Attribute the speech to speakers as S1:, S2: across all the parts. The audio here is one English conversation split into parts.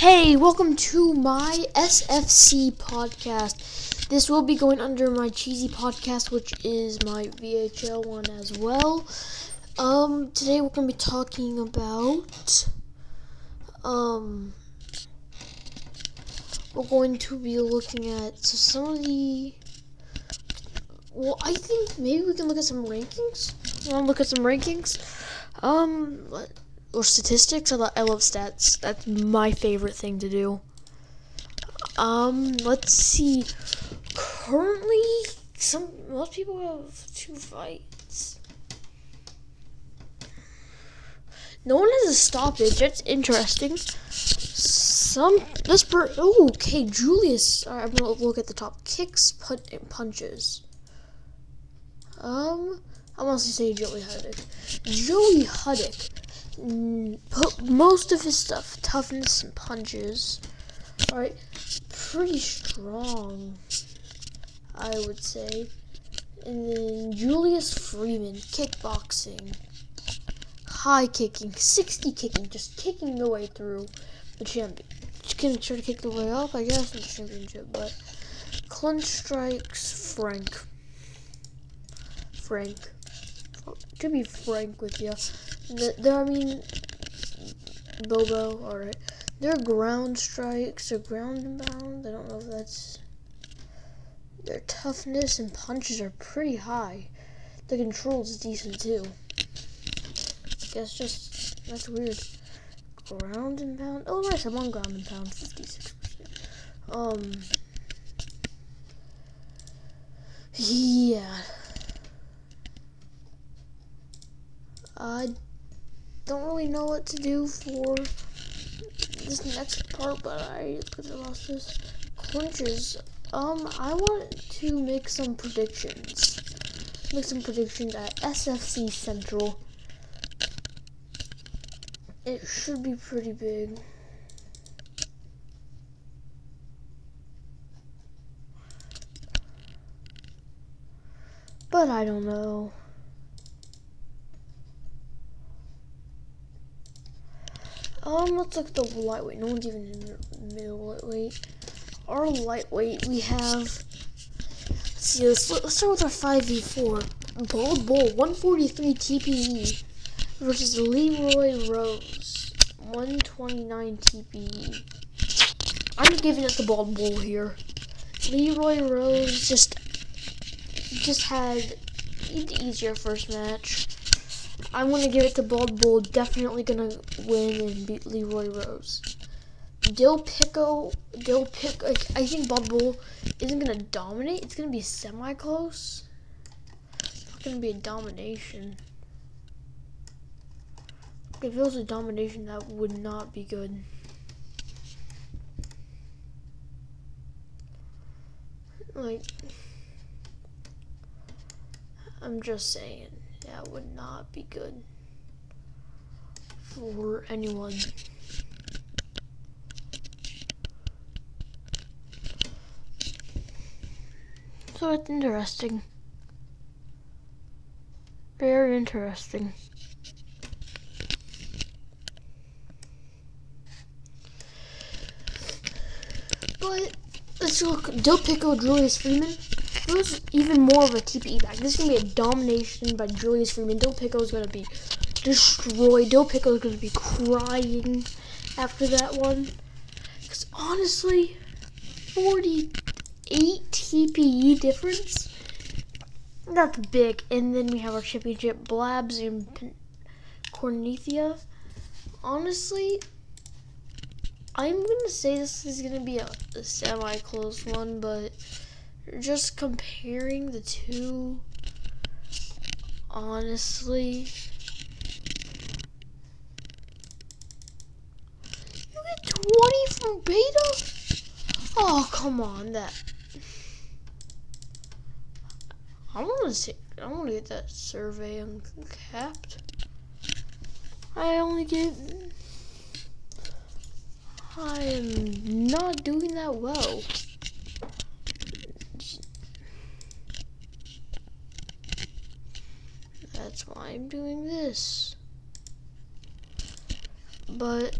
S1: Hey, welcome to my SFC podcast. This will be going under my cheesy podcast, which is my VHL one as well. Um, today we're gonna be talking about um we're going to be looking at so some of the well I think maybe we can look at some rankings. Wanna look at some rankings? Um or statistics. I, lo- I love stats. That's my favorite thing to do. Um, let's see. Currently, some most people have two fights. No one has a stoppage. That's interesting. Some this per oh okay Julius. Right, I'm gonna look at the top kicks, put punches. Um, I want to say Joey Huddick. Joey Huddick put most of his stuff, toughness and punches, alright, pretty strong, I would say. And then Julius Freeman, kickboxing, high kicking, 60 kicking, just kicking the way through the champion. Just gonna try to kick the way up, I guess, in the championship, but clinch strikes, Frank. Frank. To be frank with you, there, I mean, Bobo, alright. Their ground strikes are ground and pound. I don't know if that's. Their toughness and punches are pretty high. The control is decent too. I guess just. That's weird. Ground and pound. Oh, nice. I'm on ground and pound. 56%. Um. Yeah. I don't really know what to do for this next part, but I because I lost this clinches. Um, I want to make some predictions. Make some predictions at SFC Central. It should be pretty big. But I don't know. Um, let's look at the lightweight. No one's even in the middle lightweight. Our lightweight, we have. Let's see. Let's, let's start with our 5v4. Bald Bull, 143 TPE versus Leroy Rose, 129 TPE. I'm giving it the Bald Bull here. Leroy Rose just just had easier first match. I'm gonna give it to Bald Bull. Definitely gonna win and beat Leroy Rose. Dill Pico, Dill. Like, I think Bald Bull isn't gonna dominate. It's gonna be semi close. It's not gonna be a domination. If it was a domination, that would not be good. Like, I'm just saying that would not be good for anyone. So it's interesting. Very interesting. But let's look. Del Pico, Julius Freeman was even more of a TPE back. This is gonna be a domination by Julius Freeman. Dill Pico is gonna be destroyed. Dill Pico is gonna be crying after that one. Cause honestly, 48 TPE difference. That's big. And then we have our championship Blabs and Cornethia. Honestly, I'm gonna say this is gonna be a, a semi-close one, but just comparing the two, honestly, you get 20 from beta? Oh, come on, that. I want to see. I want to get that survey uncapped. I only get. I am not doing that well. That's why I'm doing this. But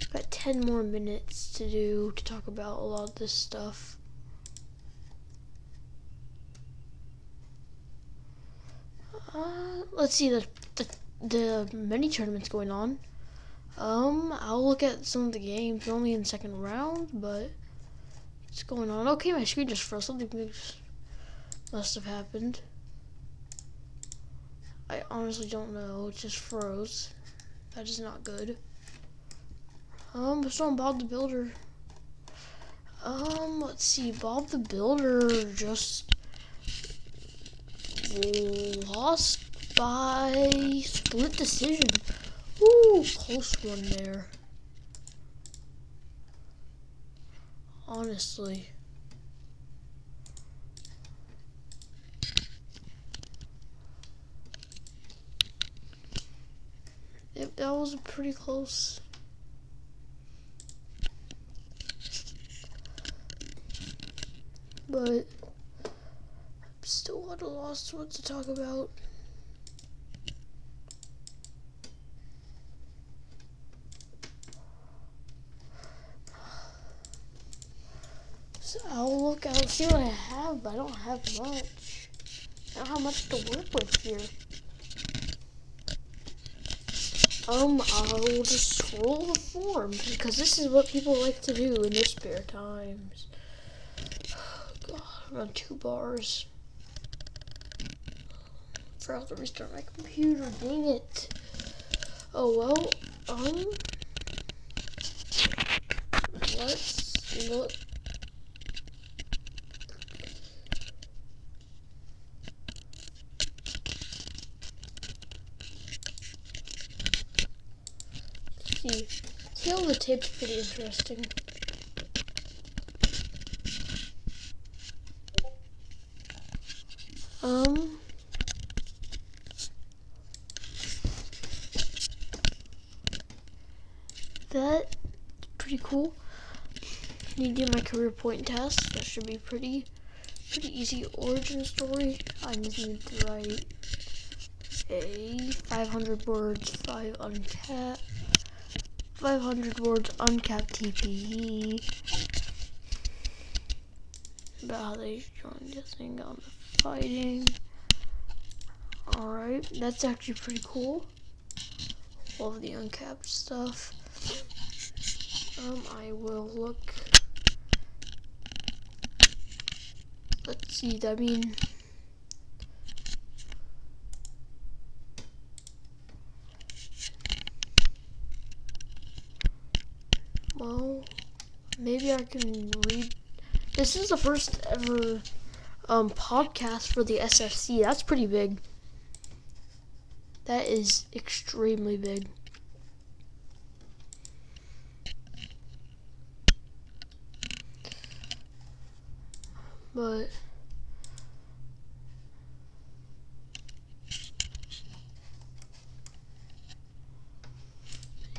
S1: I've got 10 more minutes to do to talk about a lot of this stuff. Uh, let's see the, the the mini tournaments going on. Um, I'll look at some of the games. only in second round, but it's going on. Okay, my screen just froze. Something must have happened. I honestly don't know. It just froze. That is not good. Um, so I'm Bob the Builder. Um, let's see. Bob the Builder just lost by split decision. Ooh, close one there. Honestly. That was pretty close. But I'm still at a loss what to talk about. So I'll look, I'll see what I have, but I don't have much. I don't have much to work with here. Um, I'll just scroll the form because this is what people like to do in their spare times. God, I'm on two bars. Forgot to restart my computer, dang it. Oh well, um, let's look see. Kill the tape's pretty interesting. Um. That pretty cool. Need to do my career point test. That should be pretty pretty easy origin story. I just need to write a 500 words, 5 uncapped 500 words uncapped TPE about how they joined this thing on the fighting. Alright, that's actually pretty cool. Love the uncapped stuff. Um, I will look. Let's see, I mean. Well, maybe I can read. This is the first ever um, podcast for the SFC. That's pretty big. That is extremely big. But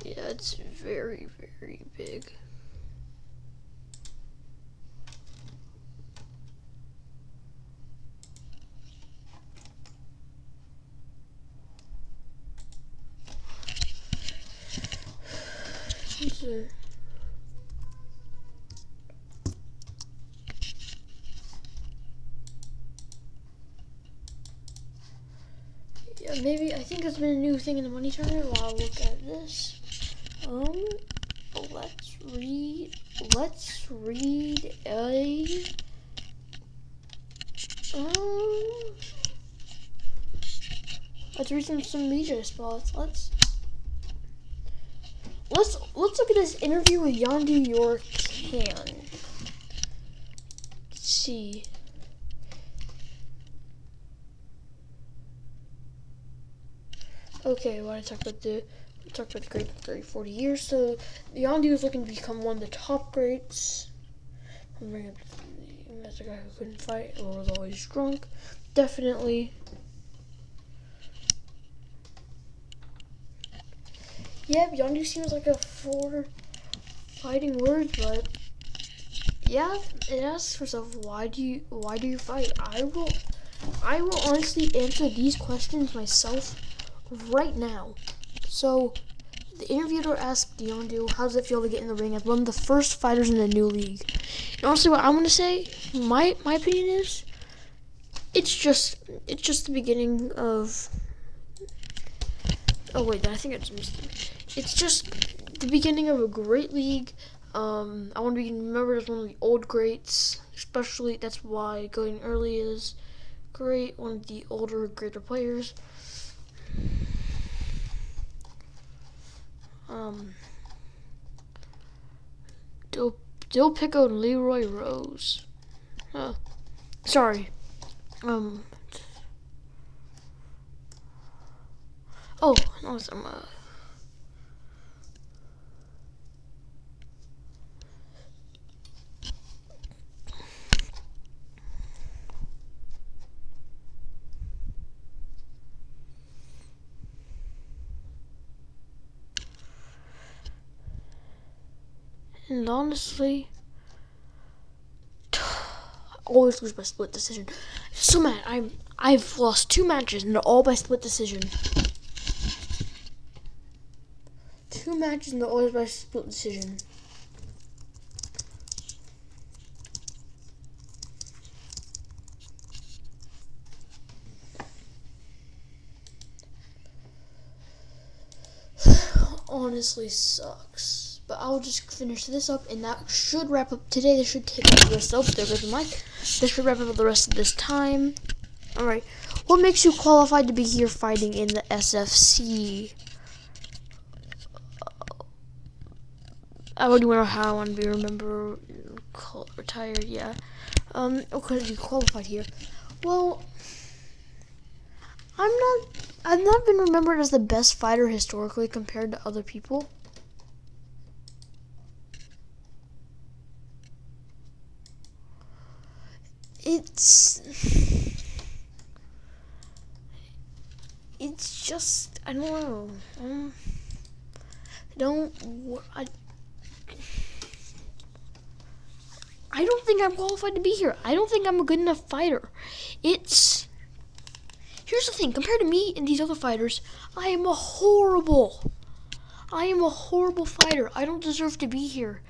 S1: Yeah, it's very, very big. Yeah, maybe I think there's been a new thing in the money turner. While I look at this. Um, let's read, let's read a, um, let's read some, some media spots. Let's, let's, let's look at this interview with Yondu York Can. see. Okay, what I talk about the talked about the great 30, 40 years. So Yondu is looking to become one of the top greats. That's a guy who couldn't fight or was always drunk. Definitely. Yeah, Yondu seems like a four fighting word, but yeah, it asks yourself why do you why do you fight? I will I will honestly answer these questions myself right now. So the interviewer asked Deondo, "How does it feel to get in the ring as one of the first fighters in the new league?" And honestly, what I'm gonna say, my my opinion is, it's just it's just the beginning of. Oh wait, I think I just missed. It's just the beginning of a great league. Um, I want to be remembered as one of the old greats, especially that's why going early is great. One of the older, greater players. Um, Dill, Dill Pico and Leroy Rose. Uh, sorry. Um. Oh, no, some, uh, And honestly, I always lose by split decision. So mad. I'm I've lost two matches and they're all by split decision. Two matches and they're always by split decision. Honestly sucks. But I'll just finish this up, and that should wrap up today. This should take up the rest of there goes the mic. This should wrap up the rest of this time. All right. What makes you qualified to be here fighting in the SFC? I already know how I want to be remember retired. Yeah. Um. Okay, you qualified here. Well, I'm not. I've not been remembered as the best fighter historically compared to other people. It's it's just I don't know. Um, don't I I don't think I'm qualified to be here. I don't think I'm a good enough fighter. It's here's the thing. Compared to me and these other fighters, I am a horrible. I am a horrible fighter. I don't deserve to be here.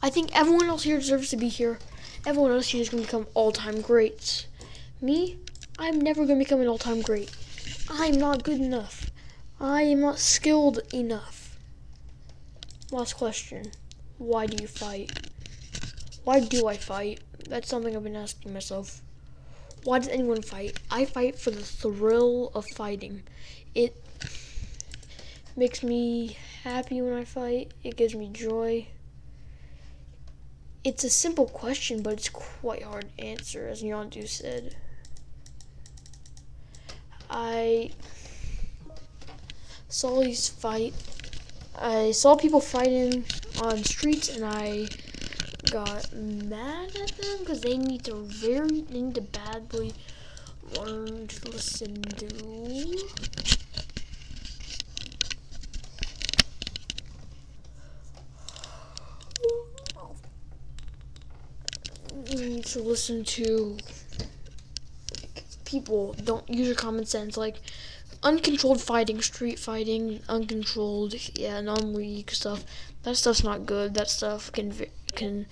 S1: I think everyone else here deserves to be here. Everyone else here is going to become all-time greats. Me, I'm never going to become an all-time great. I'm not good enough. I am not skilled enough. Last question. Why do you fight? Why do I fight? That's something I've been asking myself. Why does anyone fight? I fight for the thrill of fighting. It makes me happy when I fight. It gives me joy it's a simple question, but it's quite hard to answer, as Yondu said. I saw these fight. I saw people fighting on streets, and I got mad at them because they need to very they need to badly learn to listen to to listen to people. Don't use your common sense. Like uncontrolled fighting street fighting uncontrolled yeah non-league stuff. That stuff's not good. That stuff can can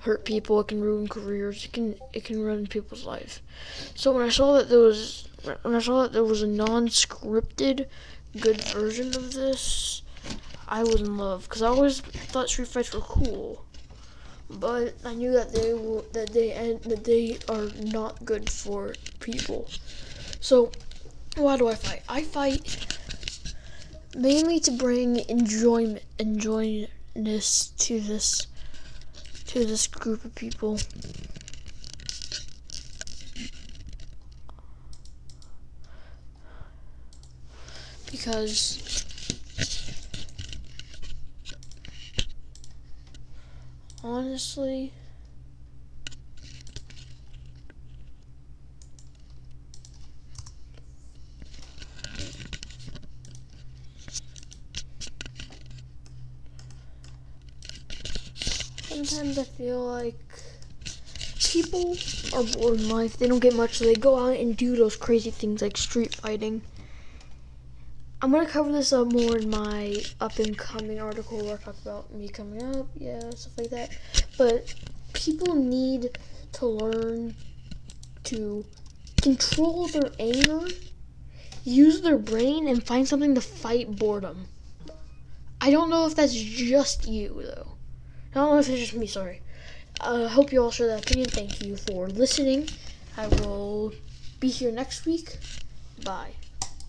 S1: hurt people. It can ruin careers. It can it can ruin people's life. So when i saw that there was when i saw that there was a non-scripted good version of this i was in love. Because i always thought street fights were cool but I knew that they will, that they and that they are not good for people. So why do I fight? I fight mainly to bring enjoyment enjoyness to this to this group of people. Because honestly. Sometimes I feel like people are bored in life. They don't get much, so they go out and do those crazy things like street fighting. I'm gonna cover this up more in my up and coming article where I talk about me coming up, yeah, stuff like that. But people need to learn to control their anger, use their brain, and find something to fight boredom. I don't know if that's just you though. I don't know if it's just me. Sorry. I uh, hope you all share that opinion. Thank you for listening. I will be here next week. Bye.